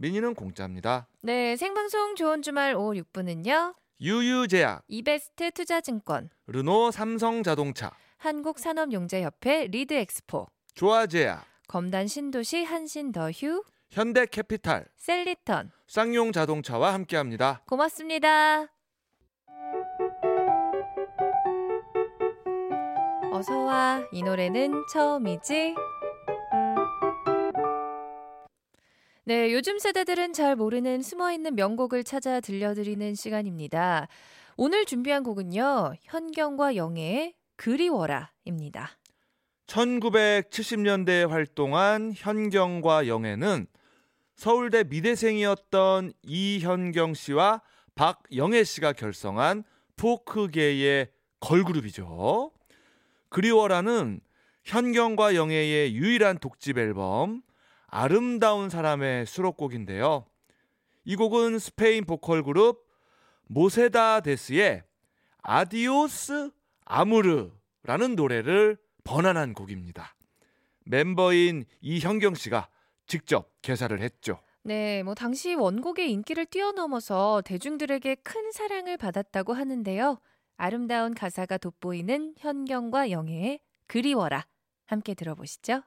미니는 공짜입니다. 네, 생방송 좋은 주말 오후 6부는요. 유유제약 이베스트 투자증권 르노 삼성자동차 한국산업용재협회 리드엑스포 조아제약 검단 신도시 한신더휴 현대캐피탈 셀리턴 쌍용자동차와 함께합니다. 고맙습니다. 어서와 이 노래는 처음이지 네, 요즘 세대들은 잘 모르는 숨어있는 명곡을 찾아 들려드리는 시간입니다. 오늘 준비한 곡은요, 현경과 영애의 그리워라입니다. 1970년대에 활동한 현경과 영애는 서울대 미대생이었던 이현경 씨와 박영애 씨가 결성한 포크계의 걸그룹이죠. 그리워라는 현경과 영애의 유일한 독집 앨범 아름다운 사람의 수록곡인데요. 이 곡은 스페인 보컬 그룹 모세다데스의 Adios Amor라는 노래를 번안한 곡입니다. 멤버인 이현경 씨가 직접 개사를 했죠. 네, 뭐 당시 원곡의 인기를 뛰어넘어서 대중들에게 큰 사랑을 받았다고 하는데요. 아름다운 가사가 돋보이는 현경과 영애의 그리워라 함께 들어보시죠.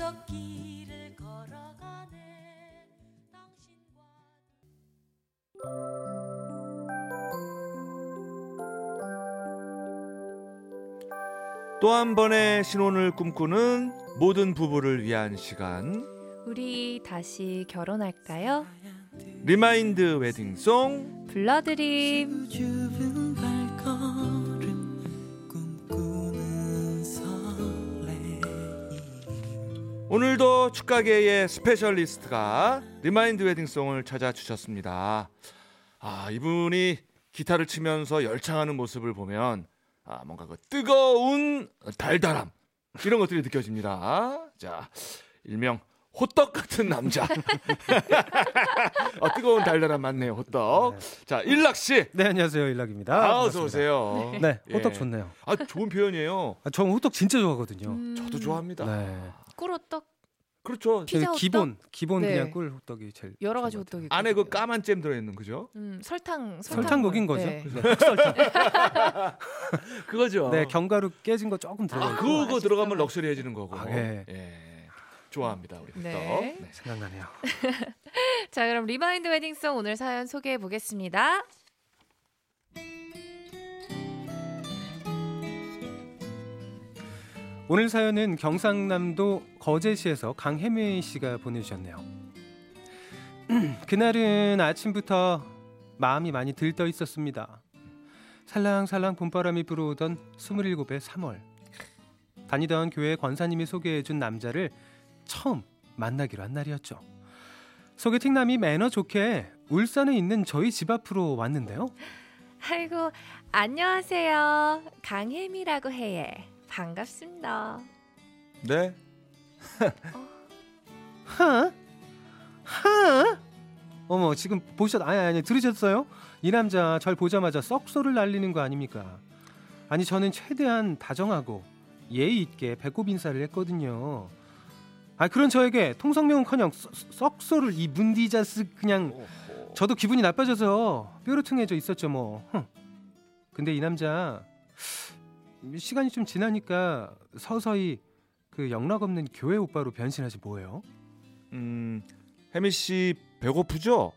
숲속 길을 걸어가네 당신과 또 한 번의 신혼을 꿈꾸는 모든 부부를 위한 시간 우리 다시 결혼할까요? remind wedding song 불러드림. 오늘도 축가계의 specialist가 remind wedding song을 찾아주셨습니다. 아 이분이 기타를 치면서 열창하는 모습을 보면 아 뭔가 그 뜨거운 달달함 이런 것들이 느껴집니다. 자 일명 호떡 같은 남자. 아, 뜨거운 달달함 맞네요 호떡. 자 일락 씨. 네 안녕하세요 일락입니다. 아, 어서. 오세요. 네 예. 호떡 좋네요. 아 좋은 표현이에요. 아, 저 호떡 진짜 좋아하거든요. 음, 저도 좋아합니다. 네. 꿀 호떡 그렇죠. 피자 그 호떡? 기본 기본 네. 그냥 꿀 호떡이 제일 여러 가지. 호떡이 안에 그. 까만 잼 들어 있는 그죠? 음, 설탕 설탕 녹인 거죠. 네. 흑설탕. 그거죠. 네 견과류 깨진 거 조금 들어가 아, 그거 맛있죠. 들어가면 luxury해지는 거고. 아, 예. 예. 좋아합니다, 우리 호떡. 네. 네. 생각나네요. 자, 그럼 remind wedding song 오늘 사연 소개해 보겠습니다. 오늘 사연은 경상남도 거제시에서 강혜미 씨가 보내주셨네요. 그날은 아침부터 마음이 많이 들떠 있었습니다. 살랑살랑 봄바람이 불어오던 27의 3월. 다니던 교회 권사님이 소개해준 남자를 처음 만나기로 한 날이었죠. 소개팅남이 매너 좋게 울산에 있는 저희 집 앞으로 왔는데요. 아이고, 안녕하세요. 강혜미라고 해. 반갑습니다. 네. 하? 하? 어머 지금 보셨 아니 아니 들으셨어요? 이 남자 절 보자마자 썩소를 날리는 거 아닙니까? 아니 저는 최대한 다정하고 예의 있게 배꼽 인사를 했거든요. 아 그런 저에게 통성명은커녕 썩- 썩소를 이 문디자스 그냥 저도 기분이 나빠져서 뾰루퉁해져 있었죠 뭐. 흥. 근데 이 남자 시간이 좀 지나니까 서서히 그 영락 없는 교회 오빠로 변신하지 뭐예요? 음, 혜미 씨 배고프죠?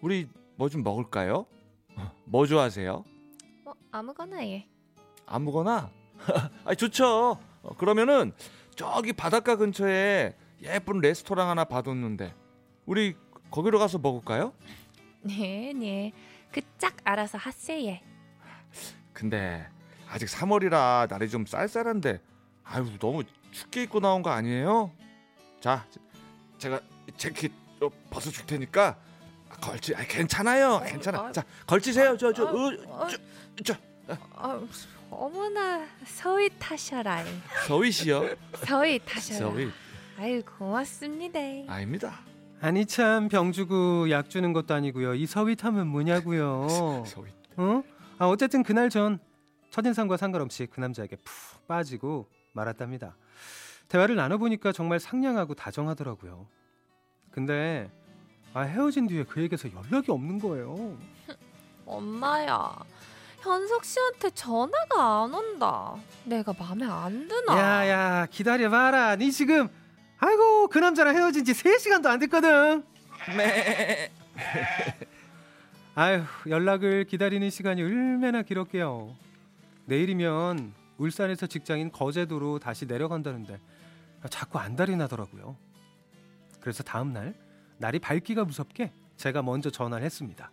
우리 뭐 좀 먹을까요? 뭐 좋아하세요? 뭐 아무거나 예. 아무거나. 아, 좋죠. 어, 그러면은 저기 바닷가 근처에 예쁜 레스토랑 하나 봐뒀는데 우리 거기로 가서 먹을까요? 네, 네. 그 짝 알아서 하세요. 근데 아직 3월이라 날이 좀 쌀쌀한데 아유 너무 춥게 입고 나온 거 아니에요? 자, 제가 재킷 좀 벗어 줄 테니까 걸치. 아 괜찮아요, 괜찮아. 아, 자, 걸치세요. 저 저, 아, 어, 아, 저, 저 아, 어머나 서윗 타셔라. 서윗이요. 서윗 타셔라. 서윗 아유 고맙습니다. 아닙니다. 아니 참 병 주고 약 주는 것도 아니고요. 이 서윗함은 뭐냐고요. 서윗. 어? 아 어쨌든 그날 전 첫인상과 상관없이 그 남자에게 푹 빠지고 말았답니다. 대화를 나눠보니까 정말 상냥하고 다정하더라고요. 근데 아, 헤어진 뒤에 그에게서 연락이 없는 거예요. 엄마야. 현석 씨한테 전화가 안 온다. 내가 마음에 안 드나? 야야 기다려봐라. 니 지금 아이고 그 남자랑 헤어진 지 3시간도 안 됐거든. 네. 아휴 연락을 기다리는 시간이 얼마나 길었게요. 내일이면 울산에서 직장인 거제도로 다시 내려간다는데 자꾸 안달이 나더라고요. 그래서 다음 날 날이 밝기가 무섭게 제가 먼저 전화를 했습니다.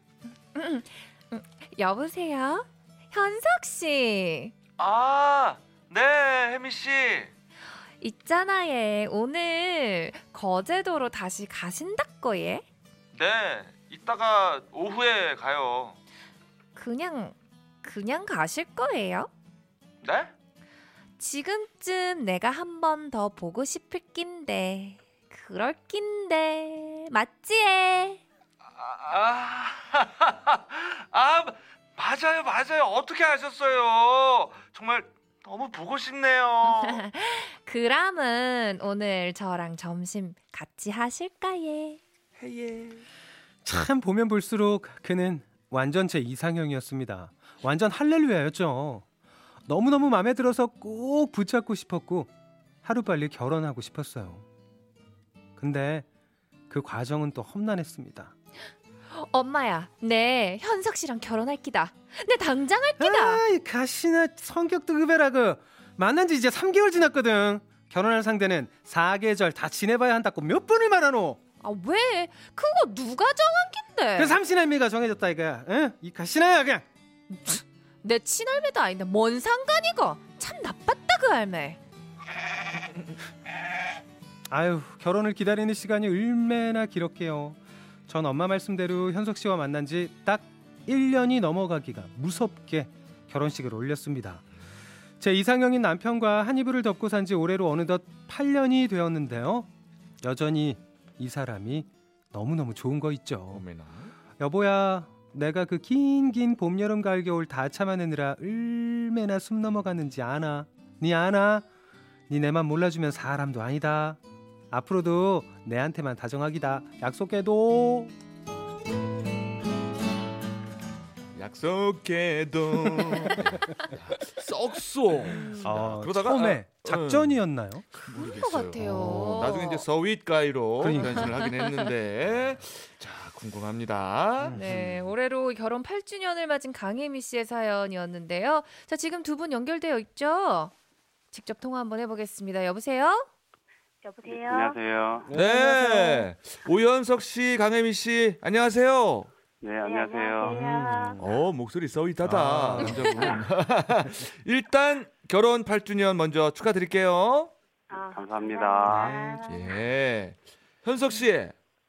여보세요? 현석 씨. 아, 네, 혜미 씨. 있잖아 얘. 오늘 거제도로 다시 가신다고 얘. 네, 이따가 오후에 가요. 그냥 그냥 가실 거예요? 네? 지금쯤 내가 한 번 더 보고 싶을 낀데 그럴 낀데 맞지? 애? 아, 아, 맞아요, 맞아요. 어떻게 아셨어요? 정말 너무 보고 싶네요. 그람은 오늘 저랑 점심 같이 하실까 예? 해예. 참 보면 볼수록 그는 완전 제 이상형이었습니다. 완전 할렐루야였죠. 너무너무 마음에 들어서 꼭 붙잡고 싶었고 하루빨리 결혼하고 싶었어요. 근데 그 과정은 또 험난했습니다. 엄마야, 내 현석 씨랑 결혼할 끼다. 내 당장 할 끼다. 아이 가시나 성격도 급해라고 만난 지 이제 3개월 지났거든. 결혼할 상대는 사계절 다 지내봐야 한다고 몇 번을 말하노. 아 왜? 그거 누가 정한 낀데? 그 삼신할미가 정해졌다 이거야. 응? 이 가시나야 그냥. 내 친할매도 아닌데 뭔 상관이고? 참 나빴다 그 할매. 아유 결혼을 기다리는 시간이 얼마나 길었게요. 전 엄마 말씀대로 현석 씨와 만난 지 딱 1년이 넘어가기가 무섭게 결혼식을 올렸습니다. 제 이상형인 남편과 한 이불을 덮고 산 지 올해로 어느덧 8년이 되었는데요. 여전히 이 사람이 너무너무 좋은 거 있죠. 어메나. 여보야, 내가 그 긴 긴 봄, 여름, 가을, 겨울 다 참아내느라 얼마나 숨 넘어갔는지 아나? 니 아나? 니 내만 몰라주면 사람도 아니다. 앞으로도 내한테만 다정하기다. 약속해도. 약속해도 썩소. 어, 그러다가 처음에 아, 작전이었나요? 그런 것 같아요. 어, 나중에 이제 서윗 가이로 그러니까. 변신을 하긴 했는데 자 궁금합니다. 네, 올해로 결혼 8주년을 맞은 강혜미 씨의 사연이었는데요. 자, 지금 두 분 연결되어 있죠? 직접 통화 한번 해보겠습니다. 여보세요? 여보세요. 안녕하세요. 네, 오현석 씨, 강혜미 씨, 안녕하세요. 네, 네, 안녕하세요. 안녕하세요. 어 목소리 서윗하다 아. 일단 결혼 8주년 먼저 축하드릴게요. 아, 감사합니다. 감사합니다. 예, 현석 씨,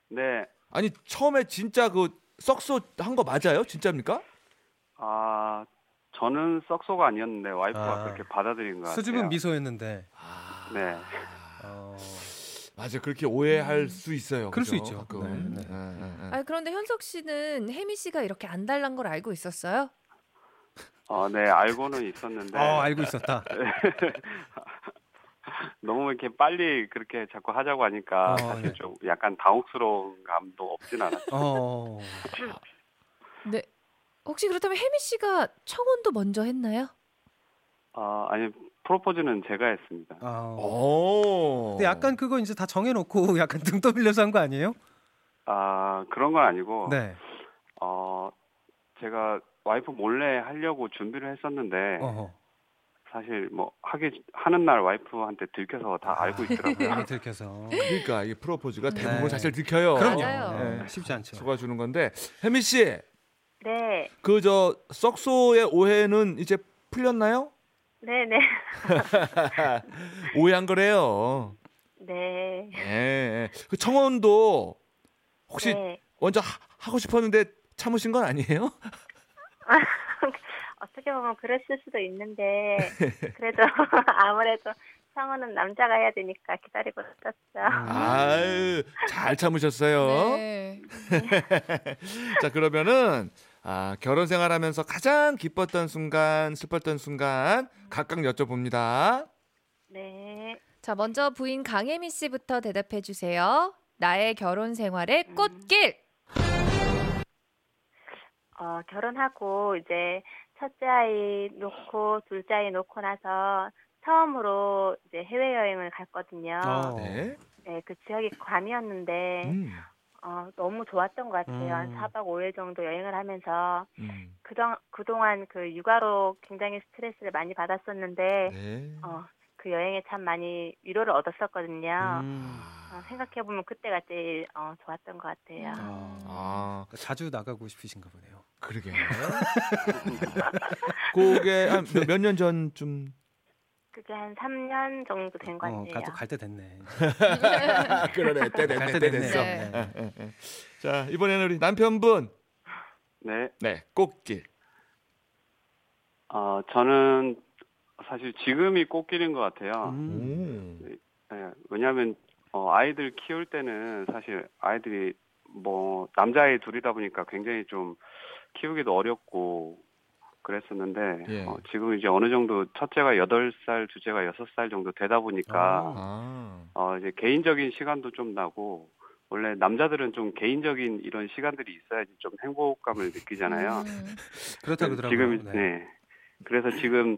네. 아니 처음에 진짜 그 썩소 한 거 맞아요? 진짜입니까? 아, 저는 썩소가 아니었는데 와이프가 아. 그렇게 받아들인 것 같아요. 수줍은 미소였는데. 아, 네. 어, 맞아 그렇게 오해할 수 있어요. 그럴 수 그죠? 있죠. 가끔. 네, 네. 예, 예, 예. 아, 그런데 현석 씨는 혜미 씨가 이렇게 안달난 걸 알고 있었어요? 어, 네, 알고는 있었는데 어, 알고 있었다. 너무 이렇게 빨리 그렇게 자꾸 하자고 하니까 어, 사실 네. 좀 약간 당혹스러운 감도 없진 않았어요. 어. 네. 혹시 그렇다면 혜미 씨가 청혼도 먼저 했나요? 아, 아니 프로포즈는 제가 했습니다. 어. 오. 근데 약간 그거 이제 다 정해 놓고 약간 등 떠밀려서 한 거 아니에요? 아, 그런 건 아니고 네. 어, 제가 와이프 몰래 하려고 준비를 했었는데 어허. 사실 뭐 하기 하는 날 와이프한테 들켜서 다 알고 있더라고요. 아, 들켜서. 그러니까 이 프로포즈가 대부분 네. 사실 들켜요. 그럼요. 맞아요. 네, 쉽지 않죠. 속아주는 건데 혜미 씨, 네. 그 저 썩소의 오해는 이제 풀렸나요? 네 네. 오해한 거래요. 네. 예, 예. 그 청혼도 혹시 네. 먼저 하, 하고 싶었는데 참으신 건 아니에요? 어떻게 보면 그랬을 수도 있는데 그래도 아무래도 성우는 남자가 해야 되니까 기다리고 있었죠. 아유, 잘 참으셨어요. 네. 자, 그러면은 아, 결혼 생활하면서 가장 기뻤던 순간, 슬펐던 순간 각각 여쭤봅니다. 네. 자, 먼저 부인 강혜미 씨부터 대답해 주세요. 나의 결혼 생활의 음. 꽃길. 어, 결혼하고 이제 첫째 아이 놓고 둘째 아이 놓고 나서 처음으로 이제 해외 여행을 갔거든요. 어. 네. 네, 그 지역이 괌이었는데 음, 어, 너무 좋았던 것 같아요. 한 음. 4박 5일 정도 여행을 하면서 음. 그동 그동안 그 육아로 굉장히 스트레스를 많이 받았었는데 네. 어, 그 여행에 참 많이 위로를 얻었었거든요. 음. 어, 생각해 보면 그때가 제일 어, 좋았던 것 같아요. 아. 아, 자주 나가고 싶으신가 보네요. 그러게. 그게 몇 년 전쯤 그게 한 3년 정도 된것 어, 같아요. 가도 갈때 됐네. 그러네. 때 됐네. 갈때 때 됐네. 됐어. 네. 예, 예, 예. 자, 이번에는 우리 남편분. 네. 네, 꽃길. 어, 저는 사실 지금이 꽃길인 것 같아요. 음. 오. 예, 왜냐하면 어, 아이들 키울 때는 사실 아이들이 뭐 남자아이 둘이다 보니까 굉장히 좀 키우기도 어렵고 그랬었는데 예. 어, 지금 이제 어느 정도 첫째가 여덟 살 둘째가 여섯 살 정도 되다 보니까 아. 어, 이제 개인적인 시간도 좀 나고 원래 남자들은 좀 개인적인 이런 시간들이 있어야지 좀 행복감을 느끼잖아요. 음. 그렇다 그러더라고요. 지금 네. 그래서 지금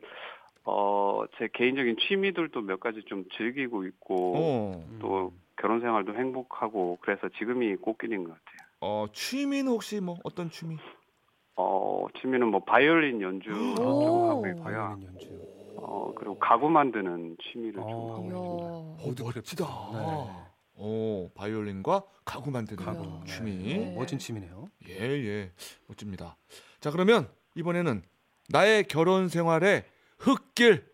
어, 제 개인적인 취미들도 몇 가지 좀 즐기고 있고 어. 음. 또 결혼 생활도 행복하고 그래서 지금이 꽃길인 것 같아요. 어, 취미는 혹시 뭐 어떤 취미? 어, 취미는 뭐 바이올린 연주 오. 좀 하고 있고요. 바이올린 연주. 어, 그리고 가구 만드는 취미를 좀 어. 하고 있습니다. 어, 멋지다. 네. 오, 바이올린과 가구 만드는 가구. 취미. 네. 멋진 취미네요. 예, 예. 멋집니다. 자, 그러면 이번에는 나의 결혼 생활의 흙길.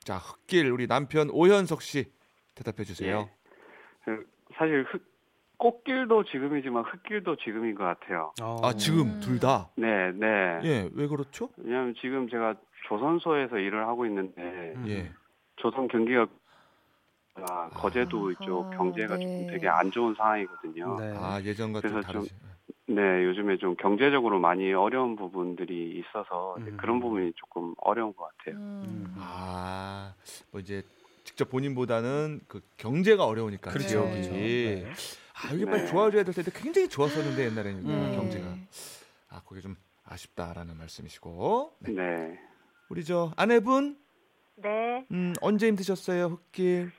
자, 흙길 우리 남편 오현석 씨 대답해 주세요. 그, 사실 흙, 꽃길도 지금이지만 흙길도 지금인 것 같아요. 어. 아, 지금 음. 둘 다. 네, 네. 예, 왜 그렇죠? 왜냐하면 지금 제가 조선소에서 일을 하고 있는데 음. 예. 조선 경기가 아, 거제도 아하, 이쪽 경제가 네. 좀 되게 안 좋은 상황이거든요. 네. 아, 예전과 좀 그래서 좀. 네, 요즘에 좀 경제적으로 많이 어려운 부분들이 있어서 음. 그런 부분이 조금 어려운 것 같아요. 음. 아, 뭐 이제 직접 본인보다는 그 경제가 어려우니까 그렇죠. 지역이. 그렇죠. 네. 아, 이게 빨리 네. 좋아져야 될 텐데 굉장히 좋았었는데 옛날에는 네. 경제가. 아, 그게 좀 아쉽다라는 말씀이시고. 네. 네. 우리 저 아내분 네. 음, 언제 힘드셨어요? 흙길.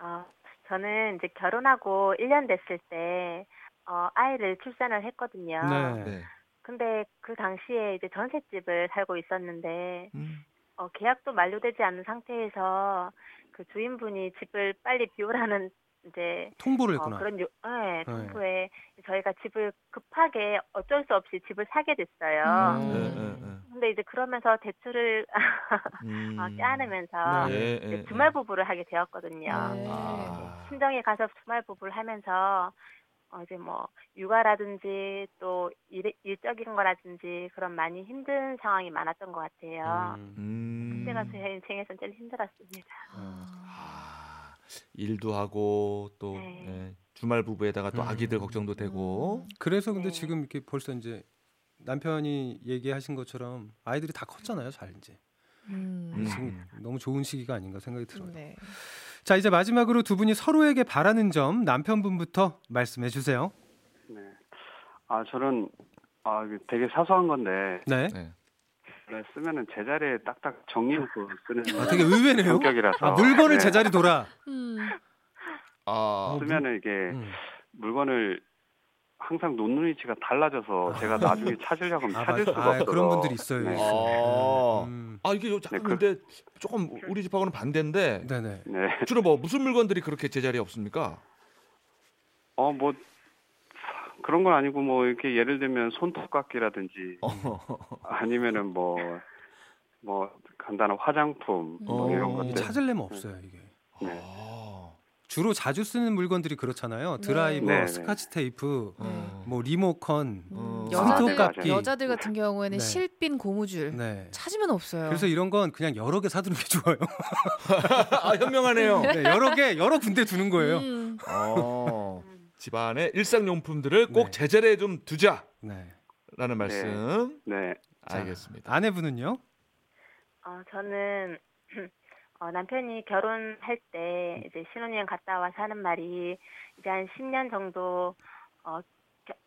어, 저는 이제 결혼하고 1년 됐을 때 어, 아이를 출산을 했거든요. 네. 네. 근데 그 당시에 이제 전셋집을 살고 있었는데 음. 어, 계약도 만료되지 않은 상태에서 그 주인분이 집을 빨리 비우라는 이제 통보를 어, 했구나. 그런 요, 네, 통보에 저희가 집을 급하게 어쩔 수 없이 집을 사게 됐어요. 음. 예, 예, 예. 근데 이제 그러면서 대출을 음. 어, 떼안으면서 네. 예, 예, 주말 예. 부부를 하게 되었거든요. 네. 아. 친정에 가서 주말 부부를 하면서 어, 이제 뭐 육아라든지 또 일, 일적인 거라든지 그런 많이 힘든 상황이 많았던 것 같아요. 음. 음. 그때가 제 인생에서 제일 힘들었습니다. 아, 일도 하고 또 네. 예, 주말 부부에다가 또 음. 아기들 걱정도 되고. 그래서 근데 네. 지금 이렇게 벌써 이제 남편이 얘기하신 것처럼 아이들이 다 컸잖아요, 잘 이제. 음. 지금 너무 좋은 시기가 아닌가 생각이 들어요. 네. 자, 이제 마지막으로 두 분이 서로에게 바라는 점 남편분부터 말씀해 주세요. 네. 아, 저는 아, 되게 사소한 건데 네. 네. 원래 쓰면은 제자리에 딱딱 정리해서 쓰는 아, 되게 의외네요. 성격이라서 아, 물건을 네. 제자리 돌아. 음. 아, 쓰면은 이게 음. 물건을 항상 놓는 위치가 달라져서 제가 나중에 찾으려고 하면 아, 찾을 맞- 수가 아, 없어서 그런 분들이 있어요. 네. 아. 음. 아 이게 약간 네, 그- 근데 조금 우리 집하고는 반대인데 네네. 네. 주로 뭐 무슨 물건들이 그렇게 제자리에 없습니까? 어, 뭐 그런 건 아니고 뭐 이렇게 예를 들면 손톱깎이라든지 어. 아니면은 뭐 뭐 간단한 화장품 뭐 어, 이런 이게 것들. 찾으려면 없어요 이게. 네. 아. 주로 자주 쓰는 물건들이 그렇잖아요. 드라이버, 네, 네. 스카치 테이프, 어. 뭐 리모컨, 음, 아, 여자들 네, 맞아요. 여자들 같은 경우에는 네. 실핀 고무줄 네. 찾으면 없어요. 그래서 이런 건 그냥 여러 개 사두는 게 좋아요. 아, 현명하네요. 네, 여러 개 여러 군데 두는 거예요. 음, 어. 음. 집안의 일상용품들을 꼭 네. 제자리에 좀 두자라는 네. 말씀. 네. 자, 알겠습니다. 아내분은요? 어, 저는 어, 남편이 결혼할 때 이제 신혼여행 갔다 와서 하는 말이 이제 한 10년 정도 어, 겨-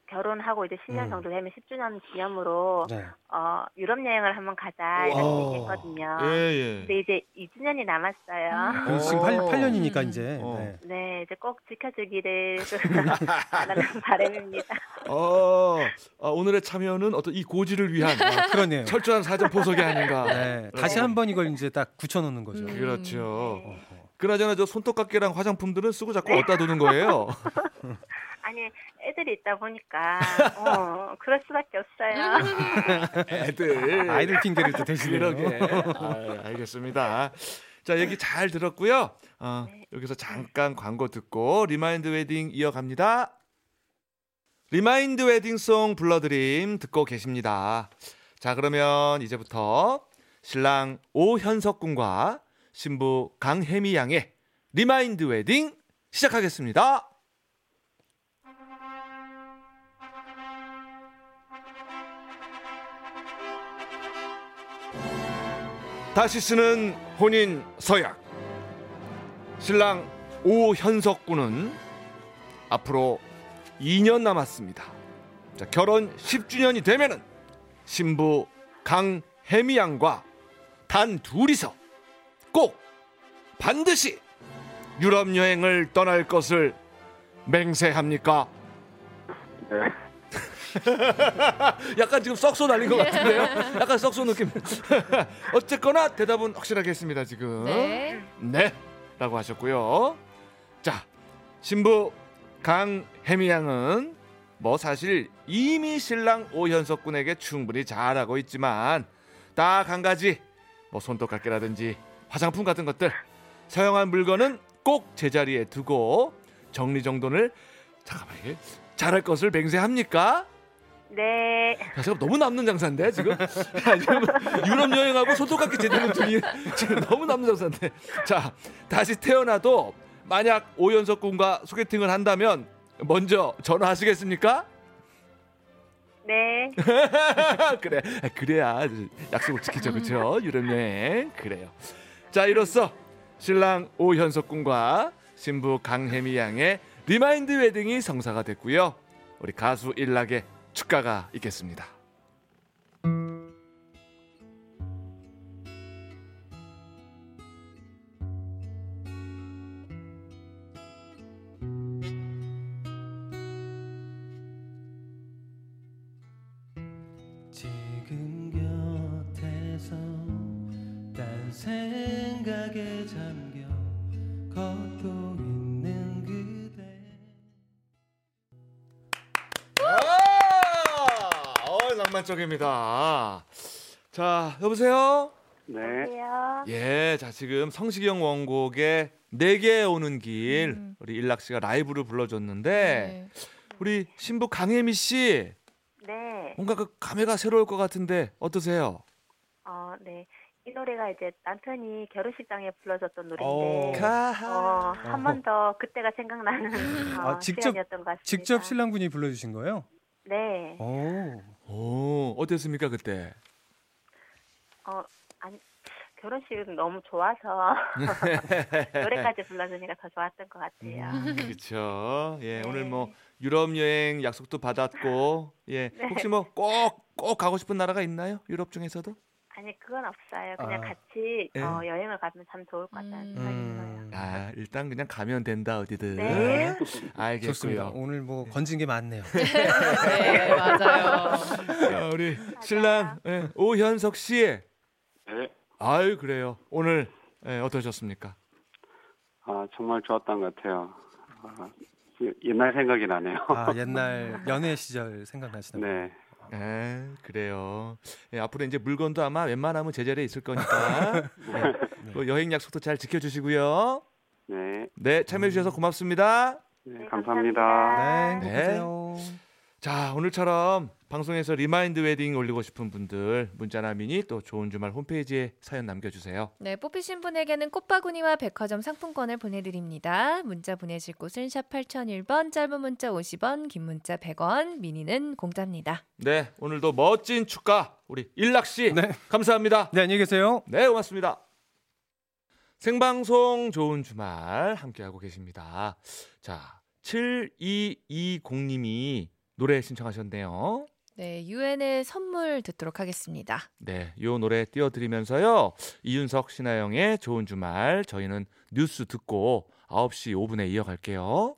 결혼하고 이제 10년 음. 정도 되면 10주년 기념으로 네. 어, 유럽 여행을 한번 가자 이런 와. 얘기했거든요. 예, 예. 근데 이제 2주년이 남았어요. 음. 그 지금 8, 어. 8년이니까 이제. 어. 네. 네, 이제 꼭 지켜주기를 바라는 바람입니다. 어, 아, 오늘의 참여는 어떤 이 고지를 위한 아, 그러네요. 철저한 사전 포석이 아닌가. 네. 다시 한 번 이걸 이제 딱 붙여놓는 거죠. 음. 그렇죠. 네. 그나저나 저 손톱깎이랑 화장품들은 쓰고 자꾸 어디다 두는 거예요. 아니, 애들이 있다 보니까 어, 그럴 수밖에 없어요. 애들. 아이들 핑계를 또 대시네요. 그러게. 아, 알겠습니다. 자, 얘기 잘 들었고요. 어, 네. 여기서 잠깐 광고 듣고 remind wedding 이어갑니다. remind wedding song 불러드림 듣고 계십니다. 자, 그러면 이제부터 신랑 오현석 군과 신부 강혜미 양의 remind wedding 시작하겠습니다. 다시 쓰는 혼인 서약. 신랑 오현석 군은 앞으로 2년 남았습니다. 자, 결혼 10주년이 되면은 신부 강혜미 양과 단 둘이서 꼭 반드시 유럽 여행을 떠날 것을 맹세합니까? 네. 약간 지금 썩소 날린 것 같은데요? 약간 썩소 느낌. 어쨌거나 대답은 확실하게 했습니다 지금. 네. 네. 라고 하셨고요. 자, 신부 강혜미 양은 뭐 사실 이미 신랑 오현석 군에게 충분히 잘하고 있지만 딱 한 가지 뭐 손톱깎이라든지 화장품 같은 것들 사용한 물건은 꼭 제자리에 두고 정리정돈을 잠깐만 이게 잘할 것을 맹세합니까? 네. 야, 지금 너무 남는 장사인데 지금? 야, 지금 유럽 여행하고 손톱깎이 제대로 둘이 지금 너무 남는 장사인데. 자 다시 태어나도 만약 오연석 군과 소개팅을 한다면 먼저 전화하시겠습니까? 네. 그래. 그래야 약속을 지키죠. 그렇죠 유럽 여행. 그래요. 자 이로써 신랑 오현석 군과 신부 강혜미 양의 리마인드 웨딩이 성사가 됐고요. 우리 가수 일락의 축가가 있겠습니다. 생각에 잠겨 걷고 어, 낭만적입니다. 자, 여보세요? 네. 예, 자, 지금 성시경 원곡의 내게 오는 길 음. 우리 일락 씨가 라이브를 불러줬는데 네. 우리 신부 강혜미 씨 네. 뭔가 그 감회가 새로울 것 같은데 어떠세요? 어, 네. 이 노래가 이제 남편이 결혼식장에 불러줬던 어. 노래인데. 어, 한 번 더 그때가 생각나는 어, 아, 직접- 시간이었던 것 같습니다. 직접 신랑분이 불러주신 거예요? 네. 오. 오, 어땠습니까 그때? 어, 아니 결혼식은 너무 좋아서 노래까지 불러주니까 더 좋았던 것 같아요. 그렇죠. 예, 네. 오늘 뭐 유럽 여행 약속도 받았고, 예, 네. 혹시 뭐 꼭꼭 가고 싶은 나라가 있나요? 유럽 중에서도? 아니 그건 없어요. 그냥 아. 같이 예. 어, 여행을 가면 참 좋을 것 같다는 음. 생각이 들어요. 음. 아, 일단 그냥 가면 된다 어디든. 네. 좋습니다. 알겠고요. 오늘 뭐 건진 게 많네요. 네, 맞아요. 자, 우리 신랑 예, 오현석 씨. 네. 아유 그래요. 오늘 예, 어떠셨습니까? 아, 정말 좋았던 것 같아요. 아, 옛날 생각이 나네요. 아 옛날 연애 시절 생각나시나 봐요. 네. 아, 에, 그래요. 예, 앞으로 이제 물건도 아마 웬만하면 제자리에 있을 거니까 네. 뭐 여행 약속도 잘 지켜주시고요. 네, 네, 참여해 주셔서 고맙습니다. 네, 네, 감사합니다. 감사합니다. 네, 네. 자, 오늘처럼 방송에서 remind wedding 올리고 싶은 분들 문자나 미니 또 좋은 주말 홈페이지에 사연 남겨주세요. 네, 뽑히신 분에게는 꽃바구니와 백화점 상품권을 보내드립니다. 문자 보내실 곳은 샵 8001번, 짧은 문자 50원, 긴 문자 100원, 미니는 공짜입니다. 네, 오늘도 멋진 축가 우리 일락 씨 네. 감사합니다. 네, 안녕히 계세요. 네, 고맙습니다. 생방송 좋은 주말 함께하고 계십니다. 자, 7220님이 노래 신청하셨네요. 네, 유엔의 선물 듣도록 하겠습니다. 네, 요 노래 띄워드리면서요. 이윤석, 신하영의 좋은 주말 저희는 뉴스 듣고 9시 5분에 이어갈게요.